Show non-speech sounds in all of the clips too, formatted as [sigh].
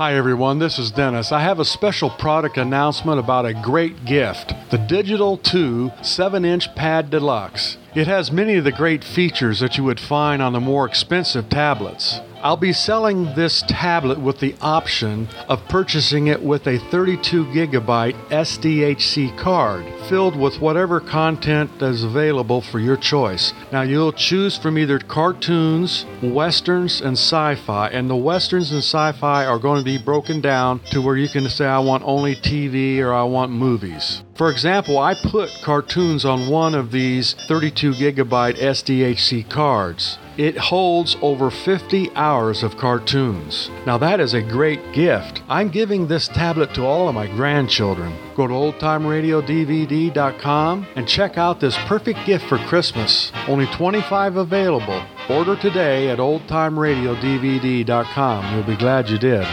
Hi, everyone. This is Dennis. I have a special product announcement about a great gift the Digital 2 7 inch Pad Deluxe. It has many of the great features that you would find on the more expensive tablets. I'll be selling this tablet with the option of purchasing it with a 32 gigabyte SDHC card filled with whatever content is available for your choice. Now, you'll choose from either cartoons, westerns, and sci fi, and the westerns and sci fi are going to be broken down to where you can say, I want only TV or I want movies. For example, I put cartoons on one of these 32 gigabyte SDHC cards. It holds over 50 hours of cartoons. Now, that is a great gift. I'm giving this tablet to all of my grandchildren. Go to oldtimeradiodvd.com and check out this perfect gift for Christmas. Only 25 available. Order today at oldtimeradiodvd.com. You'll be glad you did.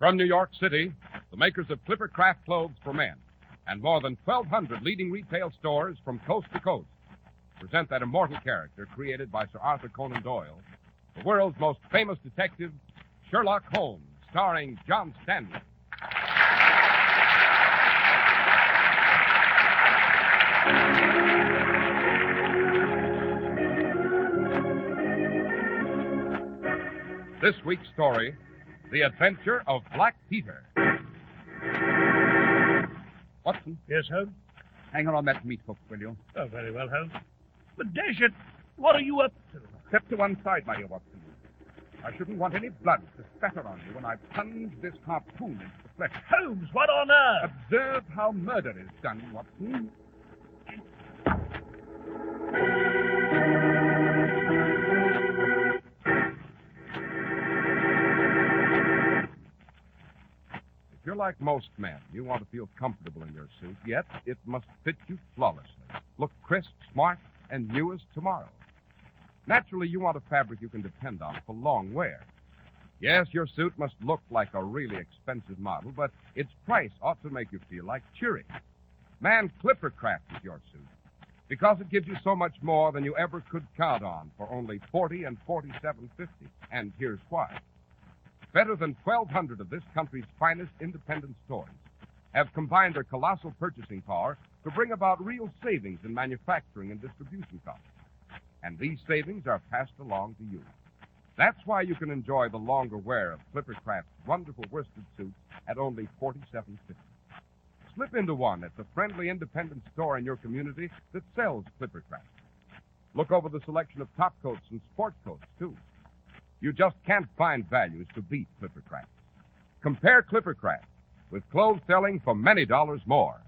From New York City, the makers of Clipper Craft Clothes for Men and more than 1,200 leading retail stores from coast to coast present that immortal character created by Sir Arthur Conan Doyle, the world's most famous detective, Sherlock Holmes, starring John Stanley. This week's story The Adventure of Black Peter. Watson, Yes, Holmes? hang on that meat hook, will you? Oh, very well, Holmes. But dash it, what are you up to? Step to one side, my dear Watson. I shouldn't want any blood to spatter on you when I plunge this harpoon into the flesh. Holmes, what on earth? Observe how murder is done, Watson. You're like most men, you want to feel comfortable in your suit, yet it must fit you flawlessly. Look crisp, smart, and new as tomorrow. Naturally, you want a fabric you can depend on for long wear. Yes, your suit must look like a really expensive model, but its price ought to make you feel like cheering. Man Clipper Craft is your suit because it gives you so much more than you ever could count on for only 40 and 47.50. And here's why. Better than 1,200 of this country's finest independent stores have combined their colossal purchasing power to bring about real savings in manufacturing and distribution costs. And these savings are passed along to you. That's why you can enjoy the longer wear of Clippercraft's wonderful worsted suits at only $47.50. Slip into one at the friendly independent store in your community that sells Clippercraft. Look over the selection of top coats and sport coats, too. You just can't find values to beat Clippercraft. Compare Clippercraft with clothes selling for many dollars more.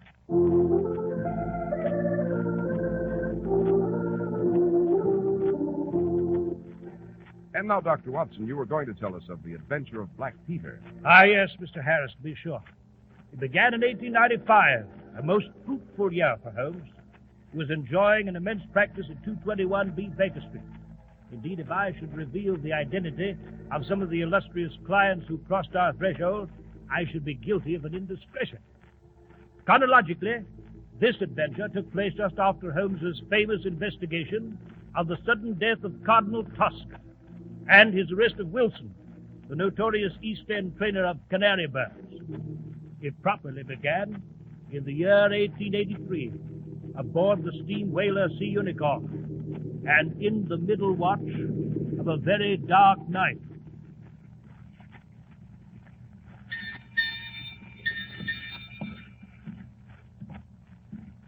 And now, Dr. Watson, you were going to tell us of the adventure of Black Peter. Ah, yes, Mr. Harris, to be sure. It began in 1895, a most fruitful year for Holmes, who was enjoying an immense practice at 221B Baker Street. Indeed, if I should reveal the identity of some of the illustrious clients who crossed our threshold, I should be guilty of an indiscretion. Chronologically, this adventure took place just after Holmes's famous investigation of the sudden death of Cardinal Tosca and his arrest of Wilson, the notorious East End trainer of canary birds. It properly began in the year 1883 aboard the steam whaler Sea Unicorn and in the middle watch of a very dark night.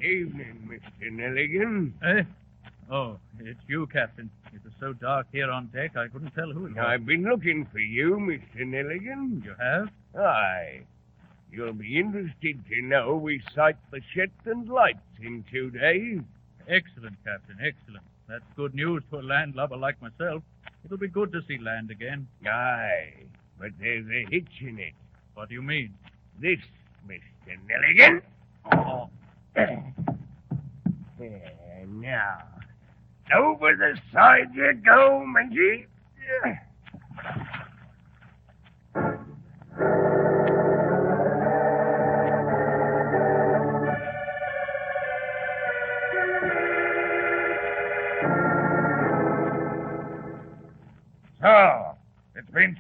Evening, Mr. Nelligan. Eh? Oh, it's you, Captain. It was so dark here on deck, I couldn't tell who it was. I've been looking for you, Mr. Nelligan. You have? Aye. You'll be interested to know we sight the Shetland lights in two days. Excellent, Captain, excellent. That's good news to a landlubber like myself. It'll be good to see land again. Aye, but there's a hitch in it. What do you mean? This, Mr. Nelligan. Oh, [coughs] There, now. Over the side you go, Mingy.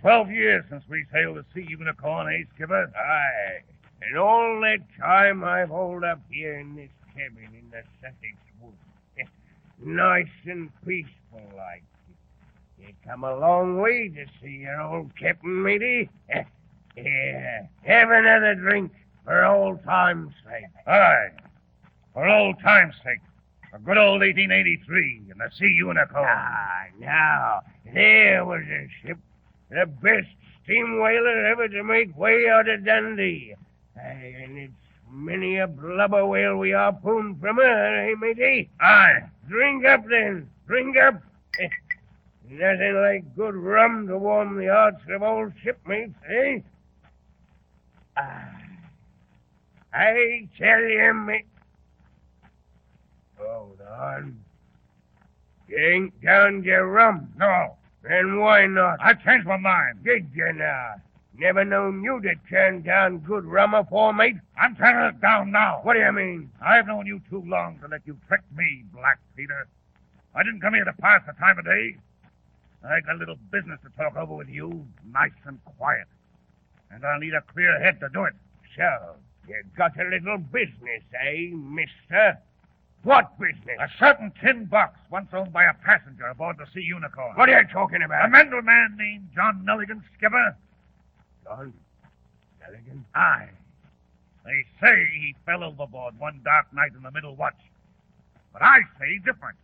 12 years since we sailed the Sea Unicorn, eh, Skipper? Aye. And all that time I've holed up here in this cabin in the Sussex woods. [laughs] nice and peaceful like. You come a long way to see your old captain, matey. [laughs] yeah. Have another drink for old time's sake. Aye. For old time's sake. For good old 1883 and the Sea Unicorn. Ah, now, there was a ship, the best steam whaler ever to make way out of Dundee. Aye, and it's many a blubber whale we harpooned from her, eh, matey? Aye. Drink up, then. Drink up. [laughs] Nothing like good rum to warm the hearts of old shipmates, eh? I tell you, mate. Hold on. You ain't down your rum. No. Then why not? I changed my mind. Did you now? Never known you to turn down good rum afore, mate. I'm turning it down now. What do you mean? I've known you too long to let you trick me, Black Peter. I didn't come here to pass the time of day. I got a little business to talk over with you, nice and quiet. And I'll need a clear head to do it. So, you got a little business, eh, mister? What business? A certain tin box once owned by a passenger aboard the Sea Unicorn. What are you talking about? A? Mendel man named John Nelligan, skipper? John Nelligan? Aye. They say he fell overboard one dark night in the middle watch. But I say different.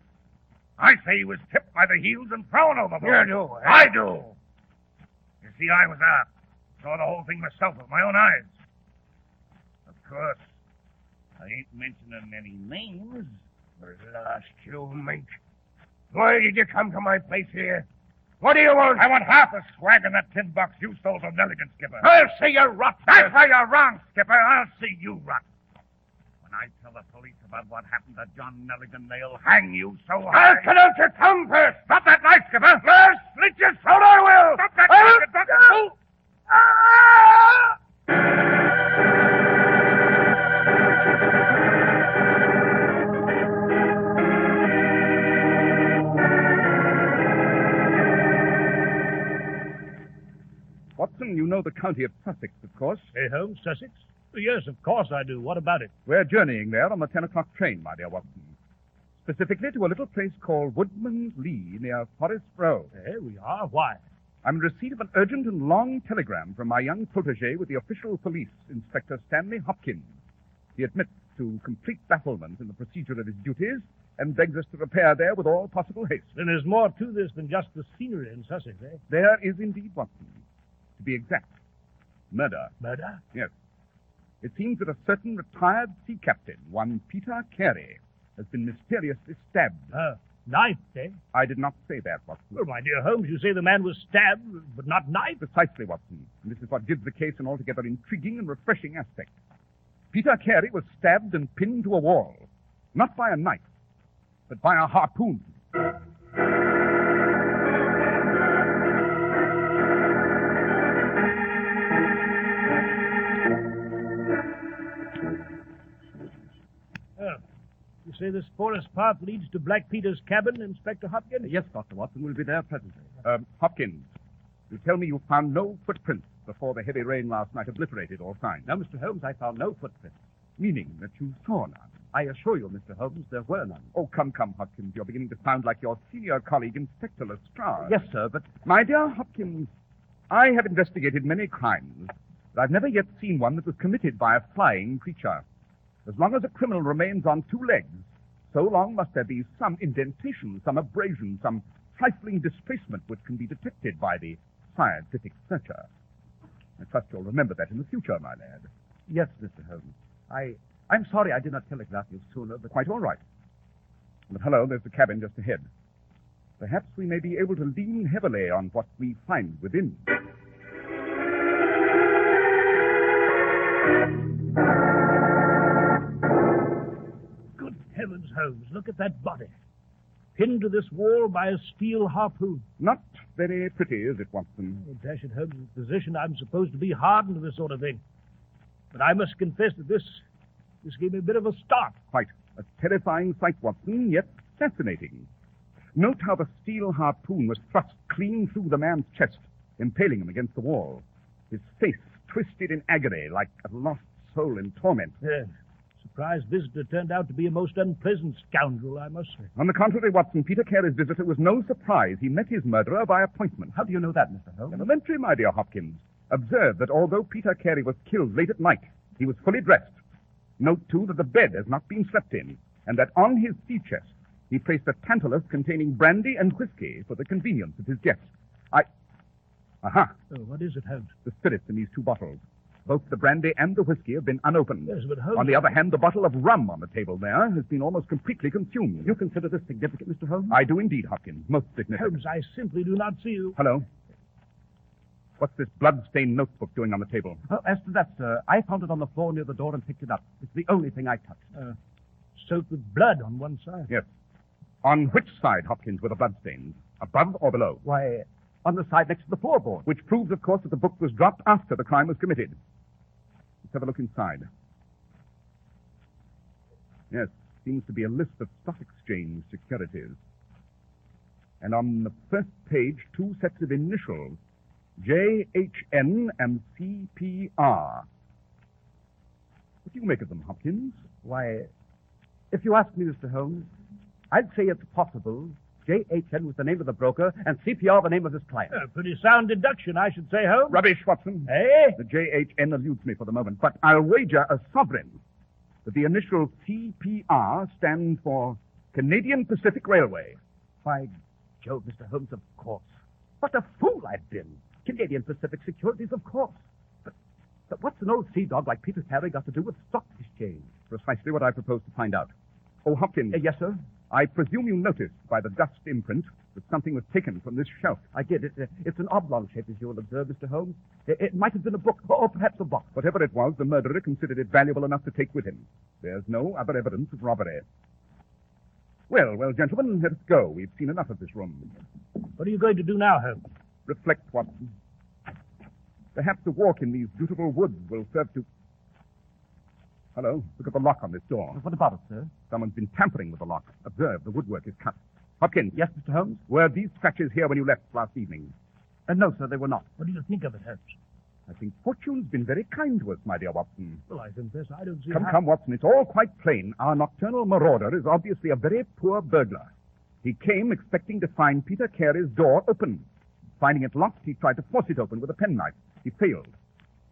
I say he was tipped by the heels and thrown overboard. You do, eh? I do. You see, I was out. Saw the whole thing myself with my own eyes. Of course, I ain't mentioning any names. Blast you, mate. Why did you come to my place here? What do you want? I want half the swag in that tin box you stole from Nelligan, Skipper. I'll see you rot. That's why you're wrong, Skipper. I'll see you rot. When I tell the police about what happened to John Nelligan, they'll hang you so I'll cut out your tongue first. Stop that knife, Skipper! I'll slit your throat, I will. Stop that I'll- knife, fool! Ah! Watson, you know the county of Sussex, of course. Hey, Holmes, Sussex? Yes, of course I do. What about it? We're journeying there on the 10 o'clock train, my dear Watson. Specifically to a little place called Woodman's Lee near Forest Row. Here we are. Why? I'm in receipt of an urgent and long telegram from my young protege with the official police, Inspector Stanley Hopkins. He admits to complete bafflement in the procedure of his duties and begs us to repair there with all possible haste. Then there's more to this than just the scenery in Sussex, eh? There is indeed, Watson. To be exact, murder. Murder? Yes. It seems that a certain retired sea captain, one Peter Carey, has been mysteriously stabbed. Uh, knifed, eh? I did not say that, Watson. Well, my dear Holmes, you say the man was stabbed, but not knifed? Precisely, Watson. And this is what gives the case an altogether intriguing and refreshing aspect. Peter Carey was stabbed and pinned to a wall, not by a knife, but by a harpoon. You say this forest path leads to Black Peter's cabin, Inspector Hopkins? Yes, Dr. Watson. We'll be there presently. Uh, Hopkins, you tell me you found no footprints before the heavy rain last night obliterated all signs. Now, Mr. Holmes, I found no footprints. Meaning that you saw none. I assure you, Mr. Holmes, there were none. Oh, come, come, Hopkins. You're beginning to sound like your senior colleague, Inspector Lestrade. Yes, sir, but My dear Hopkins, I have investigated many crimes, but I've never yet seen one that was committed by a flying creature. As long as a criminal remains on two legs, so long must there be some indentation, some abrasion, some trifling displacement which can be detected by the scientific searcher. I trust you'll remember that in the future, my lad. yes, Mr. Holmes. I, I'm sorry I did not telegraph you sooner, but Quite all right. But hello, there's the cabin just ahead. Perhaps we may be able to lean heavily on what we find within. Heavens, Holmes, look at that body. Pinned to this wall by a steel harpoon. Not very pretty, is it, Watson? Oh, dash it, Holmes, the position I'm supposed to be hardened to this sort of thing. But I must confess that this this gave me a bit of a start. Quite a terrifying sight, Watson, yet fascinating. Note how the steel harpoon was thrust clean through the man's chest, impaling him against the wall. His face twisted in agony like a lost soul in torment. Yes. Surprised visitor turned out to be a most unpleasant scoundrel, I must say. On the contrary, Watson, Peter Carey's visitor was no surprise. He met his murderer by appointment. How do you know that, Mr. Holmes? Elementary, my dear Hopkins. Observe that although Peter Carey was killed late at night, he was fully dressed. Note, too, that the bed has not been slept in, and that on his sea chest he placed a tantalus containing brandy and whiskey for the convenience of his guests. I. Aha! Oh, what is it, Holmes? The spirits in these two bottles. Both the brandy and the whiskey have been unopened. Yes, but Holmes... On the other hand, the bottle of rum on the table there has been almost completely consumed. You consider this significant, Mr. Holmes? I do indeed, Hopkins. Most significant. Holmes, I simply do not see you. Hello. What's this blood-stained notebook doing on the table? Oh, as to that, sir, I found it on the floor near the door and picked it up. It's the only thing I touched. Uh, soaked with blood on one side. Yes. On which side, Hopkins, were the bloodstains? Above or below? Why, on the side next to the floorboard. Which proves, of course, that the book was dropped after the crime was committed. Have a look inside. Yes, seems to be a list of stock exchange securities. And on the first page, two sets of initials, JHN and CPR. What do you make of them, Hopkins? Why, if you ask me, Mr. Holmes, I'd say it's possible JHN was the name of the broker and CPR the name of his client. A pretty sound deduction, I should say, Holmes. Rubbish, Watson. Eh? The JHN eludes me for the moment, but I'll wager a sovereign that the initial CPR stands for Canadian Pacific Railway. By Jove, Mr. Holmes, of course. What a fool I've been. Canadian Pacific Securities, of course. But, but what's an old sea dog like Peter Carey got to do with stock exchange? Precisely what I propose to find out. Oh, Hopkins. Uh, yes, sir? I presume you noticed by the dust imprint that something was taken from this shelf. I did. It, uh, it's an oblong shape, as you will observe, Mr. Holmes. It, it might have been a book, or, perhaps a box. Whatever it was, the murderer considered it valuable enough to take with him. There's no other evidence of robbery. Well, well, gentlemen, let us go. We've seen enough of this room. What are you going to do now, Holmes? Reflect, Watson. Perhaps a walk in these beautiful woods will serve to. Hello, look at the lock on this door. What about it, sir? Someone's been tampering with the lock. Observe, the woodwork is cut. Hopkins. Yes, Mr. Holmes? Were these scratches here when you left last evening? Uh, no, sir, they were not. What do you think of it, Holmes? I think fortune's been very kind to us, my dear Watson. Well, I confess I don't see Come, how... come, Watson. It's all quite plain. Our nocturnal marauder is obviously a very poor burglar. He came expecting to find Peter Carey's door open. Finding it locked, he tried to force it open with a penknife. He failed.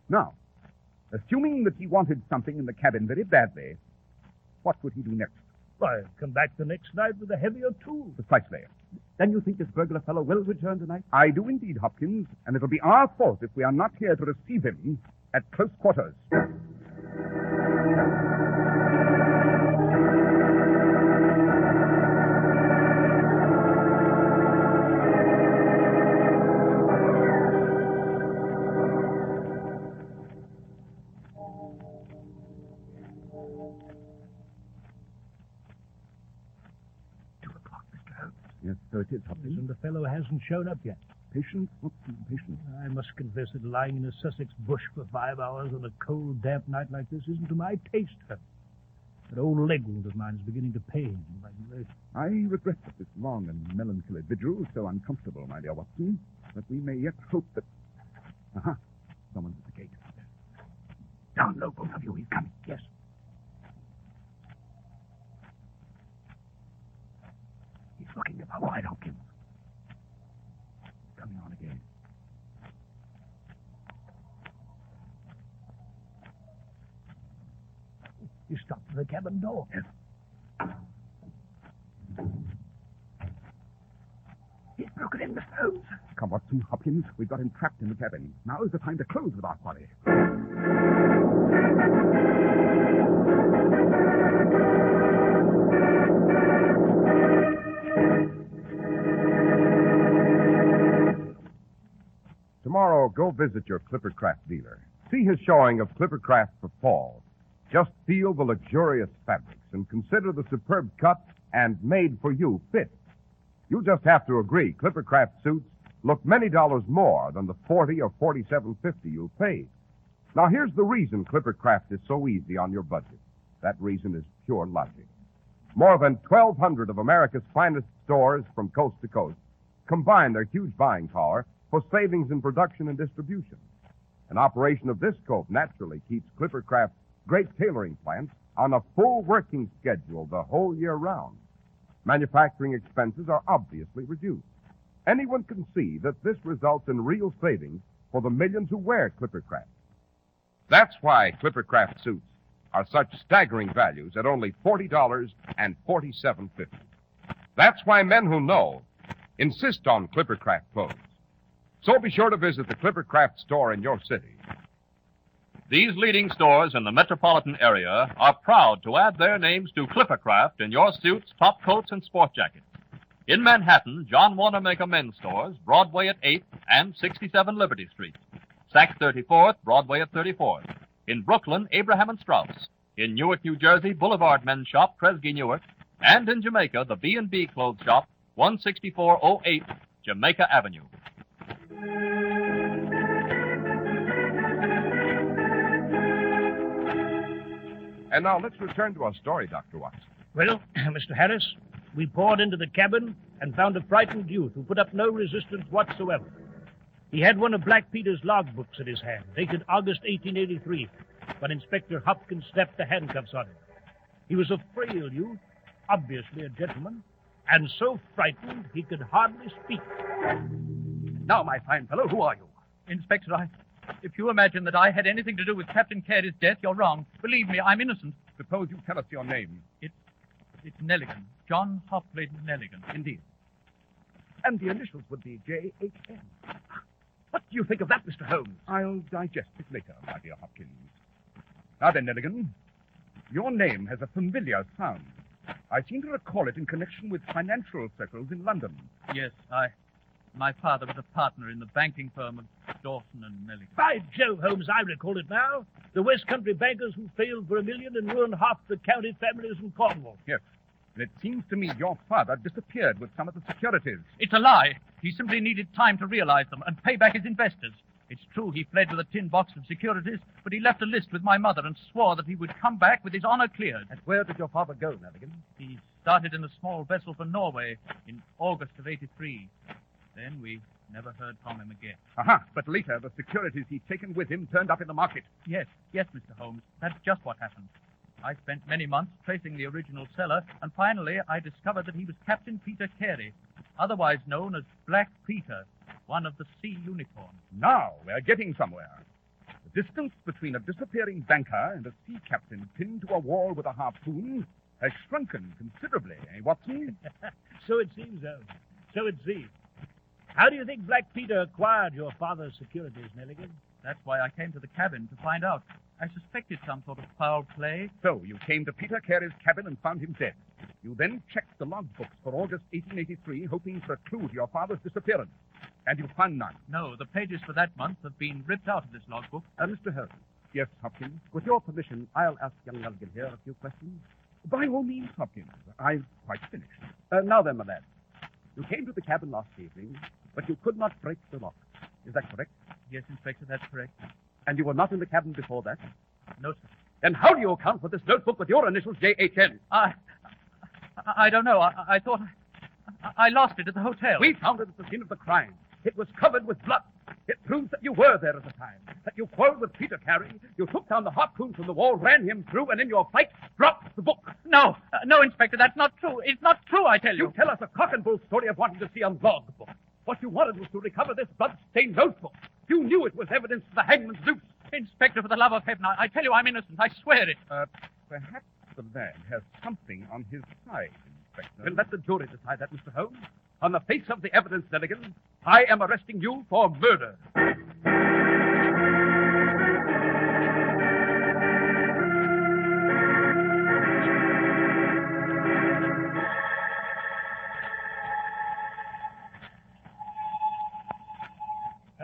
Now, assuming that he wanted something in the cabin very badly, what would he do next? Why, come back the next night with a heavier tool. Precisely. Then you think this burglar fellow will return tonight? I do indeed, Hopkins, and it'll be our fault if we are not here to receive him at close quarters. Hasn't shown up yet. Patience, Watson, patience. I must confess that lying in a Sussex bush for five hours on a cold, damp night like this isn't to my taste. That old leg wound of mine is beginning to pain. I regret that this long and melancholy vigil is so uncomfortable, my dear Watson, but we may yet hope that. Aha! Someone's at the gate. Down low, both of you. He's coming. Yes. He's looking about wide, Hopkins. Coming on again. He stopped at the cabin door. He's broken in, Mr. Holmes. Come, on Watson, Hopkins, we've got him trapped in the cabin. Now is the time to close with our quarry. Tomorrow, go visit your Clippercraft dealer. See his showing of Clippercraft for fall. Just feel the luxurious fabrics and consider the superb cut and made for you fit. You'll just have to agree Clippercraft suits look many dollars more than the 40 or 47.50 you'll pay. Now here's the reason Clippercraft is so easy on your budget. That reason is pure logic. More than 1,200 of America's finest stores from coast to coast combine their huge buying power for savings in production and distribution. An operation of this scope naturally keeps Clippercraft's great tailoring plants on a full working schedule the whole year round. Manufacturing expenses are obviously reduced. Anyone can see that this results in real savings for the millions who wear Clippercraft. That's why Clippercraft suits are such staggering values at only $40 and $47.50. That's why men who know insist on Clippercraft clothes. So be sure to visit the Clippercraft store in your city. These leading stores in the metropolitan area are proud to add their names to Clippercraft in your suits, top coats, and sport jackets. In Manhattan, John Wanamaker Men's Stores, Broadway at 8th and 67 Liberty Street. Saks 34th, Broadway at 34th. In Brooklyn, Abraham and Straus. In Newark, New Jersey, Boulevard Men's Shop, Kresge Newark. And in Jamaica, the B&B Clothes Shop, 16408 Jamaica Avenue. And now let's return to our story, Dr. Watson. Well, [clears throat] Mr. Harris, we poured into the cabin and found a frightened youth who put up no resistance whatsoever. He had one of Black Peter's logbooks in his hand, dated August 1883, when Inspector Hopkins snapped the handcuffs on him. He was a frail youth, obviously a gentleman, and so frightened he could hardly speak. Now, my fine fellow, who are you? Inspector, I, if you imagine that I had anything to do with Captain Carey's death, you're wrong. Believe me, I'm innocent. Suppose you tell us your name. It's it's Nelligan. John Hopley Nelligan. Indeed. And the initials would be J.H.N. What do you think of that, Mr. Holmes? I'll digest it later, my dear Hopkins. Now then, Nelligan, your name has a familiar sound. I seem to recall it in connection with financial circles in London. Yes, I. My father was a partner in the banking firm of Dawson and Nelligan. By Jove, Holmes, I recall it now. The West Country bankers who failed for a million and ruined half the county families in Cornwall. Yes. And it seems to me your father disappeared with some of the securities. It's a lie. He simply needed time to realize them and pay back his investors. It's true he fled with a tin box of securities, but he left a list with my mother and swore that he would come back with his honor cleared. And where did your father go, Nelligan? He started in a small vessel for Norway in August of 83. Then we never heard from him again. Aha, but later the securities he'd taken with him turned up in the market. Yes, yes, Mr. Holmes. That's just what happened. I spent many months tracing the original seller, and finally I discovered that he was Captain Peter Carey, otherwise known as Black Peter, one of the sea unicorns. Now we're getting somewhere. The distance between a disappearing banker and a sea captain pinned to a wall with a harpoon has shrunken considerably, eh, Watson? [laughs] so it seems, Holmes. So it seems. How do you think Black Peter acquired your father's securities, Nelligan? That's why I came to the cabin to find out. I suspected some sort of foul play. So you came to Peter Carey's cabin and found him dead. You then checked the logbooks for August 1883, hoping for a clue to your father's disappearance. And you found none. No, the pages for that month have been ripped out of this logbook. Uh, Mr. Holmes, Yes, Hopkins. with your permission, I'll ask young Nelligan here a few questions. By all means, Hopkins. I've quite finished. Uh, now then, my lad. You came to the cabin last evening, but you could not break the lock. Is that correct? Yes, Inspector, that's correct. And you were not in the cabin before that? No, sir. Then how do you account for this notebook with your initials J.H.N.? I. I, I don't know. I, I thought. I, I lost it at the hotel. We found it at the scene of the crime. It was covered with blood. It proves that you were there at the time. That you quarreled with Peter Carey, you took down the harpoon from the wall, ran him through, and in your fight, dropped the book. No, uh, no, Inspector, that's not true. It's not true, I tell you. You tell us a cock and bull story of wanting to see a logbook. What you wanted was to recover this blood-stained notebook. You knew it was evidence of the hangman's noose. Inspector, for the love of heaven, I, I tell you I'm innocent. I swear it. Uh, perhaps the man has something on his side, Inspector. Then let the jury decide that, Mr. Holmes. On the face of the evidence, Nelligan, I am arresting you for murder.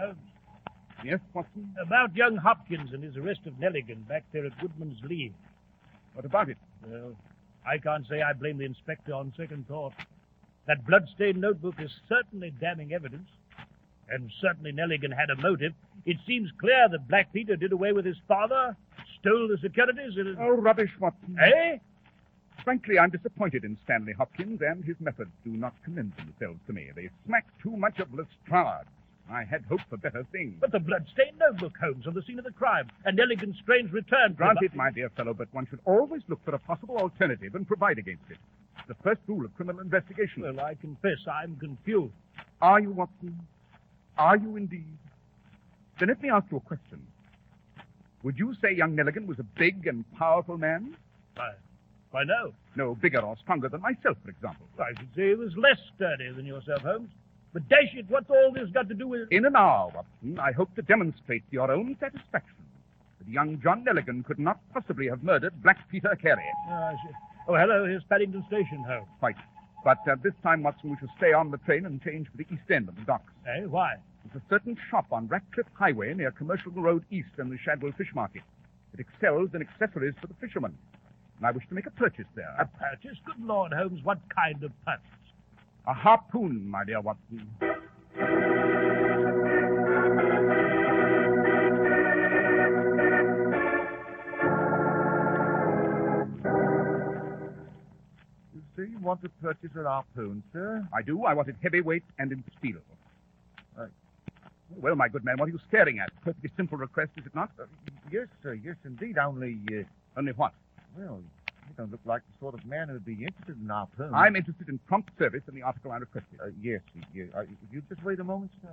Um, yes, Watson? about young Hopkins and his arrest of Nelligan back there at Woodman's Lee. What about it? Well, I can't say I blame the inspector on second thought. That blood-stained notebook is certainly damning evidence. And certainly Nelligan had a motive. It seems clear that Black Peter did away with his father, stole the securities, and... Oh, rubbish, Watson. Eh? Frankly, I'm disappointed in Stanley Hopkins, and his methods do not commend themselves to me. They smack too much of Lestrade. I had hoped for better things. But the blood-stained notebook, Holmes, on the scene of the crime, and Nelligan's strange return. Granted, my dear fellow, but one should always look for a possible alternative and provide against it. The first rule of criminal investigation. Well, I confess I'm confused. Are you, Watson? Are you indeed? Then let me ask you a question. Would you say young Nelligan was a big and powerful man? Why, why no. No, bigger or stronger than myself, for example. I should say he was less sturdy than yourself, Holmes. But dash it, what's all this got to do with... In an hour, Watson, I hope to demonstrate to your own satisfaction that young John Nelligan could not possibly have murdered Black Peter Carey. Oh, I. Oh, hello, here's Paddington Station, Holmes. Quite. But uh, this time, Watson, we shall stay on the train and change for the east end of the docks. Eh, why? There's a certain shop on Ratcliffe Highway near Commercial Road East and the Shadwell Fish Market. It excels in accessories for the fishermen. And I wish to make a purchase there. A purchase? Good Lord, Holmes, what kind of purchase? A harpoon, my dear Watson. You you want to purchase a harpoon, sir? I do. I want it heavyweight and in steel. Uh, well, my good man, what are you staring at? Perfectly simple request, is it not? Uh, yes, sir. Yes, indeed. Only, uh, Only what? well, you don't look like the sort of man who'd be interested in harpoons. I'm interested in prompt service in the article I requested. Uh, yes, yes. Uh, if you just wait a moment, sir.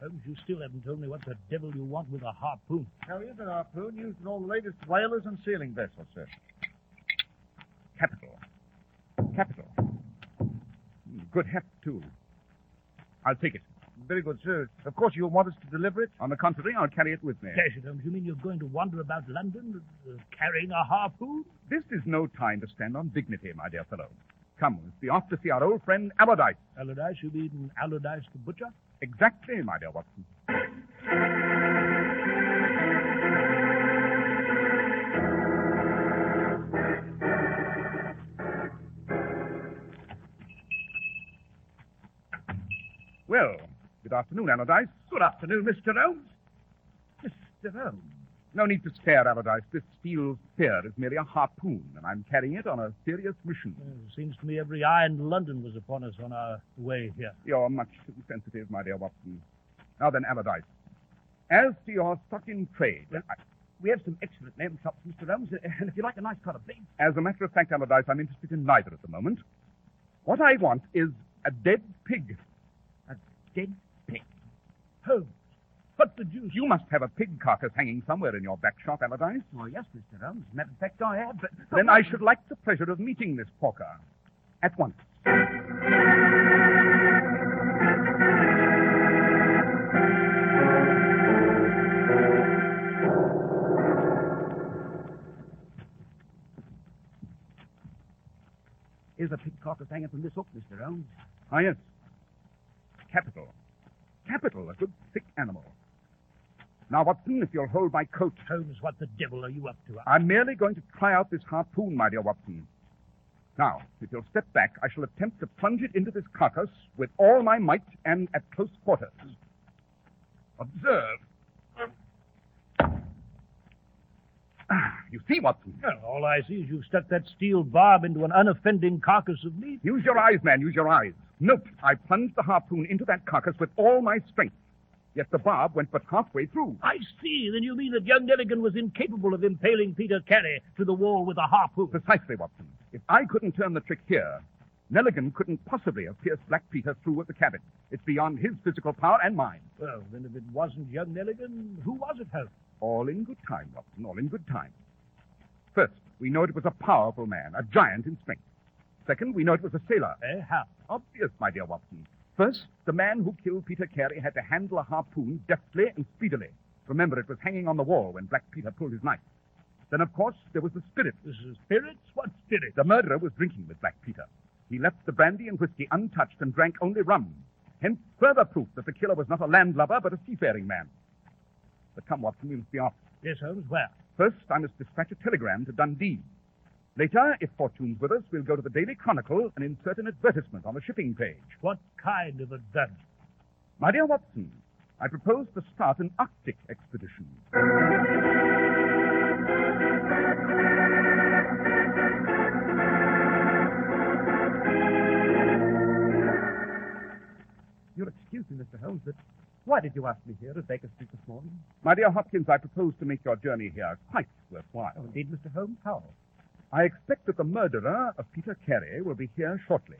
Holmes, you still haven't told me what the devil you want with a harpoon. Now, here's a harpoon used in all the latest whalers and sealing vessels, sir. Capital. Capital. Good hat, too. I'll take it. Very good, sir. Of course, you'll want us to deliver it? On the contrary, I'll carry it with me. Dash it, Holmes, you mean you're going to wander about London uh, carrying a harpoon? This is no time to stand on dignity, my dear fellow. Come, let's be off to see our old friend Allardyce. Allardyce, you mean Allardyce the butcher? Exactly, my dear Watson. Well, good afternoon, Allardyce. Good afternoon, Mr. Holmes. Mr. Holmes. No need to stare, Allardyce. This steel spear is merely a harpoon, and I'm carrying it on a serious mission. Well, it seems to me every eye in London was upon us on our way here. You're much too sensitive, my dear Watson. Now then, Allardyce. As to your stock in trade, I- We have some excellent lamb chops, Mr. Holmes, [laughs] and if you like a nice cut of beef. as a matter of fact, Allardyce, I'm interested in neither at the moment. What I want is a dead pig. Dead pig. Holmes, what the deuce? You must have a pig carcass hanging somewhere in your back shop, Allardyce. Well, yes, Mr. Holmes. Matter of fact, I have, but... Then I should like the pleasure of meeting this porker. At once. Here's a pig carcass hanging from this hook, Mr. Holmes. Ah, yes. Capital. Capital, a good thick animal. Now, Watson, if you'll hold my coat. Holmes, what the devil are you up to? I'm merely going to try out this harpoon, my dear Watson. Now, if you'll step back, I shall attempt to plunge it into this carcass with all my might and at close quarters. Observe. Ah, you see, Watson. Well, all I see is you've stuck that steel barb into an unoffending carcass of meat. Use your eyes, man, use your eyes. Note, I plunged the harpoon into that carcass with all my strength. Yet the barb went but halfway through. I see. Then you mean that young Nelligan was incapable of impaling Peter Carey to the wall with a harpoon? Precisely, Watson. If I couldn't turn the trick here, Nelligan couldn't possibly have pierced Black Peter through at the cabin. It's beyond his physical power and mine. Well, then if it wasn't young Nelligan, who was it, Holmes? All in good time, Watson, all in good time. First, we know it was a powerful man, a giant in strength. Second, we know it was a sailor. Eh, how? Obvious, my dear Watson. First, the man who killed Peter Carey had to handle a harpoon deftly and speedily. Remember, it was hanging on the wall when Black Peter pulled his knife. Then, of course, there was the spirit. This is spirits? What spirits? The murderer was drinking with Black Peter. He left the brandy and whiskey untouched and drank only rum. Hence, further proof that the killer was not a landlubber, but a seafaring man. But come, Watson, we must be off. Yes, Holmes, where? First, I must dispatch a telegram to Dundee. Later, if fortune's with us, we'll go to the Daily Chronicle and insert an advertisement on the shipping page. What kind of a gun? My dear Watson, I propose to start an Arctic expedition. You'll excuse me, Mr. Holmes, but Why did you ask me here at Baker Street this morning? My dear Hopkins, I propose to make your journey here quite worthwhile. Oh, indeed, Mr. Holmes. How? I expect that the murderer of Peter Carey will be here shortly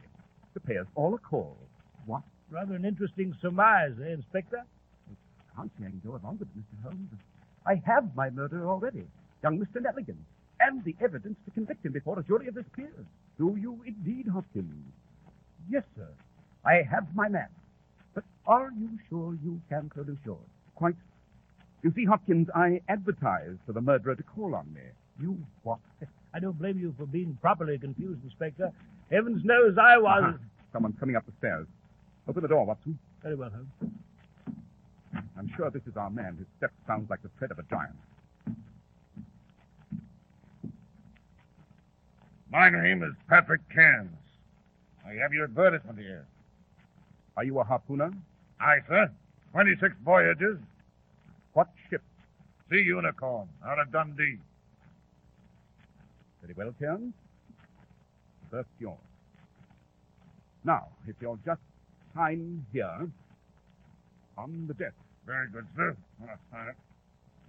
to pay us all a call. What? Rather an interesting surmise, eh, Inspector? I Can't see I can go along with it, Mr. Holmes. I have my murderer already, young Mr. Nelligan, and the evidence to convict him before a jury of his peers. Do you indeed, Hopkins? Yes, sir. I have my man. But are you sure you can produce yours? Quite. You see, Hopkins, I advertised for the murderer to call on me. You what? I don't blame you for being properly confused, Inspector. Heavens knows I was. Uh-huh. Someone's coming up the stairs. Open the door, Watson. Very well, Holmes. I'm sure this is our man. His step sounds like the tread of a giant. My name is Patrick Cairns. I have your advertisement here. Are you a harpooner? Aye, sir. 26 voyages. What ship? Sea Unicorn, out of Dundee. Very well, Cairns. First yours. Now, if you'll just sign here on the desk. Very good, sir.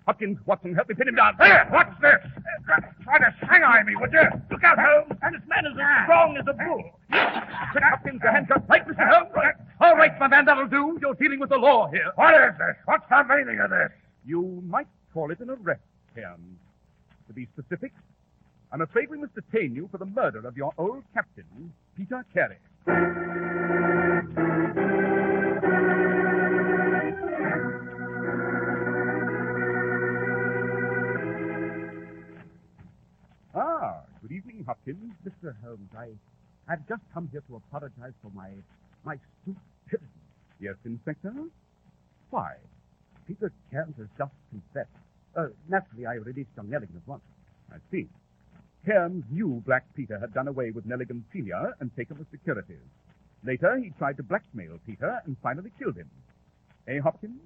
Hopkins, Watson, help me pin him down. There! What's this? Try to shanghai me, would you? Look out, Holmes! And this man is as strong as a bull. Put Hopkins, your handcuffs tight, Mr. Holmes. All right, my man, that'll do. You're dealing with the law here. What is this? What's the meaning of this? You might call it an arrest, Cairns. To be specific, I'm afraid we must detain you for the murder of your old captain, Peter Carey. Ah, good evening, Hopkins. Mr. Holmes, I, I've just come here to apologize for my, my stupidity. Yes, Inspector? Why? Peter Cairns has just confessed. Uh, naturally, I released young Nelligan at once. I see. Cairns knew Black Peter had done away with Nelligan Sr. and taken the securities. Later, he tried to blackmail Peter and finally killed him. Eh, Hopkins?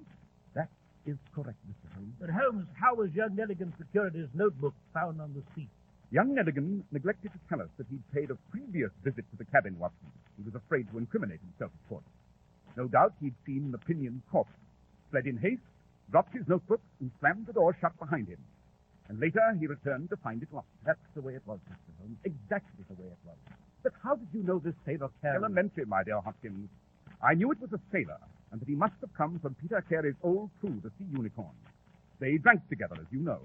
That is correct, Mr. Holmes. But, Holmes, how was young Nelligan's securities notebook found on the seat? Young Nelligan neglected to tell us that he'd paid a previous visit to the cabin, Watson. He was afraid to incriminate himself, of course. No doubt he'd seen the pinioned corpse, fled in haste, dropped his notebook, and slammed the door shut behind him. And later he returned to find it locked. That's the way it was, Mr. Holmes. Exactly the way it was. But how did you know this sailor Cairns? Elementary, my dear Hopkins. I knew it was a sailor, and that he must have come from Peter Carey's old crew, the Sea Unicorn. They drank together, as you know.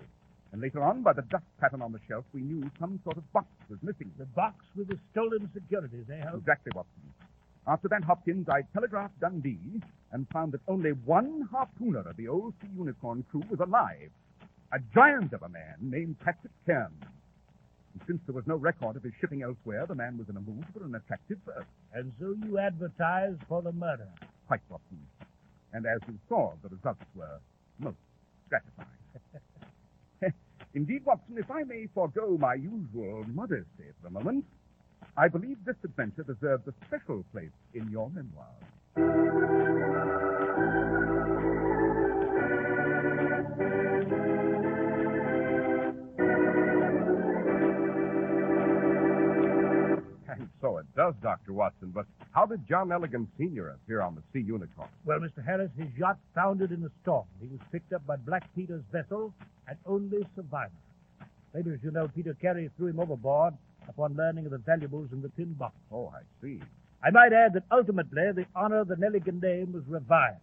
And later on, by the dust pattern on the shelf, we knew some sort of box was missing. The box with the stolen securities, eh, Holmes? Exactly, Watson. After that, Hopkins, I telegraphed Dundee and found that only one harpooner of the old Sea Unicorn crew was alive. A giant of a man named Patrick Cairns. And since there was no record of his shipping elsewhere, the man was in a mood for an attractive berth. And so you advertised for the murder. Quite, Watson. And as you saw, the results were most gratifying. [laughs] Indeed, Watson, if I may forego my usual modesty for a moment, I believe this adventure deserves a special place in your memoirs. So it does, Dr. Watson, but how did John Nelligan Sr. appear on the Sea Unicorn? Well, Mr. Harris, his yacht foundered in a storm. He was picked up by Black Peter's vessel and only survivor. Later, as you know, Peter Carey threw him overboard upon learning of the valuables in the tin box. Oh, I see. I might add that ultimately the honor of the Nelligan name was revived.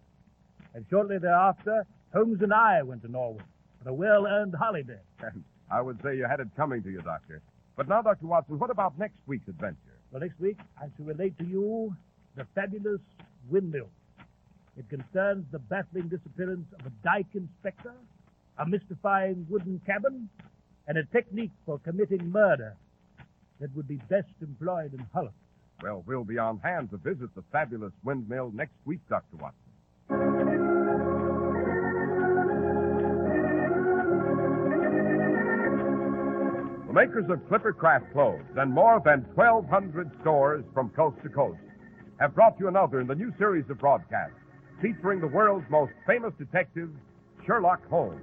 And shortly thereafter, Holmes and I went to Norway for a well-earned holiday. [laughs] I would say you had it coming to you, Doctor. But now, Dr. Watson, what about next week's adventure? Well, next week, I shall relate to you the fabulous windmill. It concerns the baffling disappearance of a dike inspector, a mystifying wooden cabin, and a technique for committing murder that would be best employed in Holland. Well, we'll be on hand to visit the fabulous windmill next week, Dr. Watson. The makers of Clipper Craft clothes and more than 1,200 stores from coast to coast have brought you another in the new series of broadcasts featuring the world's most famous detective, Sherlock Holmes.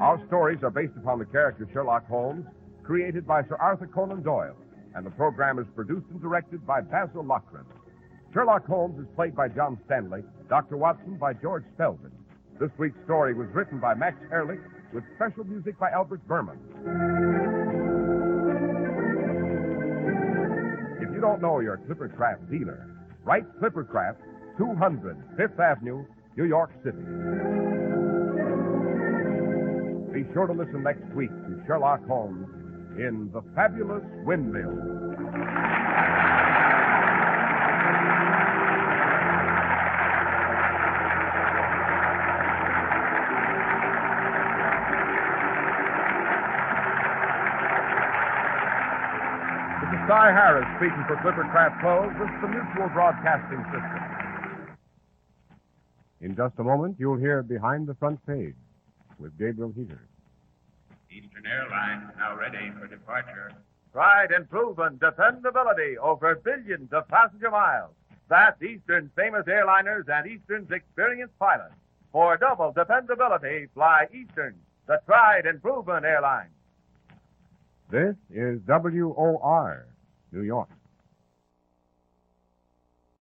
Our stories are based upon the character Sherlock Holmes, created by Sir Arthur Conan Doyle, and the program is produced and directed by Basil Loughrane. Sherlock Holmes is played by John Stanley, Dr. Watson by George Spelvin. This week's story was written by Max Ehrlich with special music by Albert Berman. If you don't know your Clippercraft dealer, write Clippercraft, 200 Fifth Avenue, New York City. Be sure to listen next week to Sherlock Holmes in The Fabulous Windmill. Cy Harris speaking for Clippercraft Clothes. This is the Mutual Broadcasting System. In just a moment, you'll hear Behind the Front Page with Gabriel Heatter. Eastern Airlines now ready for departure. Pride and proven dependability over billions of passenger miles. That's Eastern's famous airliners and Eastern's experienced pilots. For double dependability, fly Eastern, the tried and proven airline. This is WOR, New York.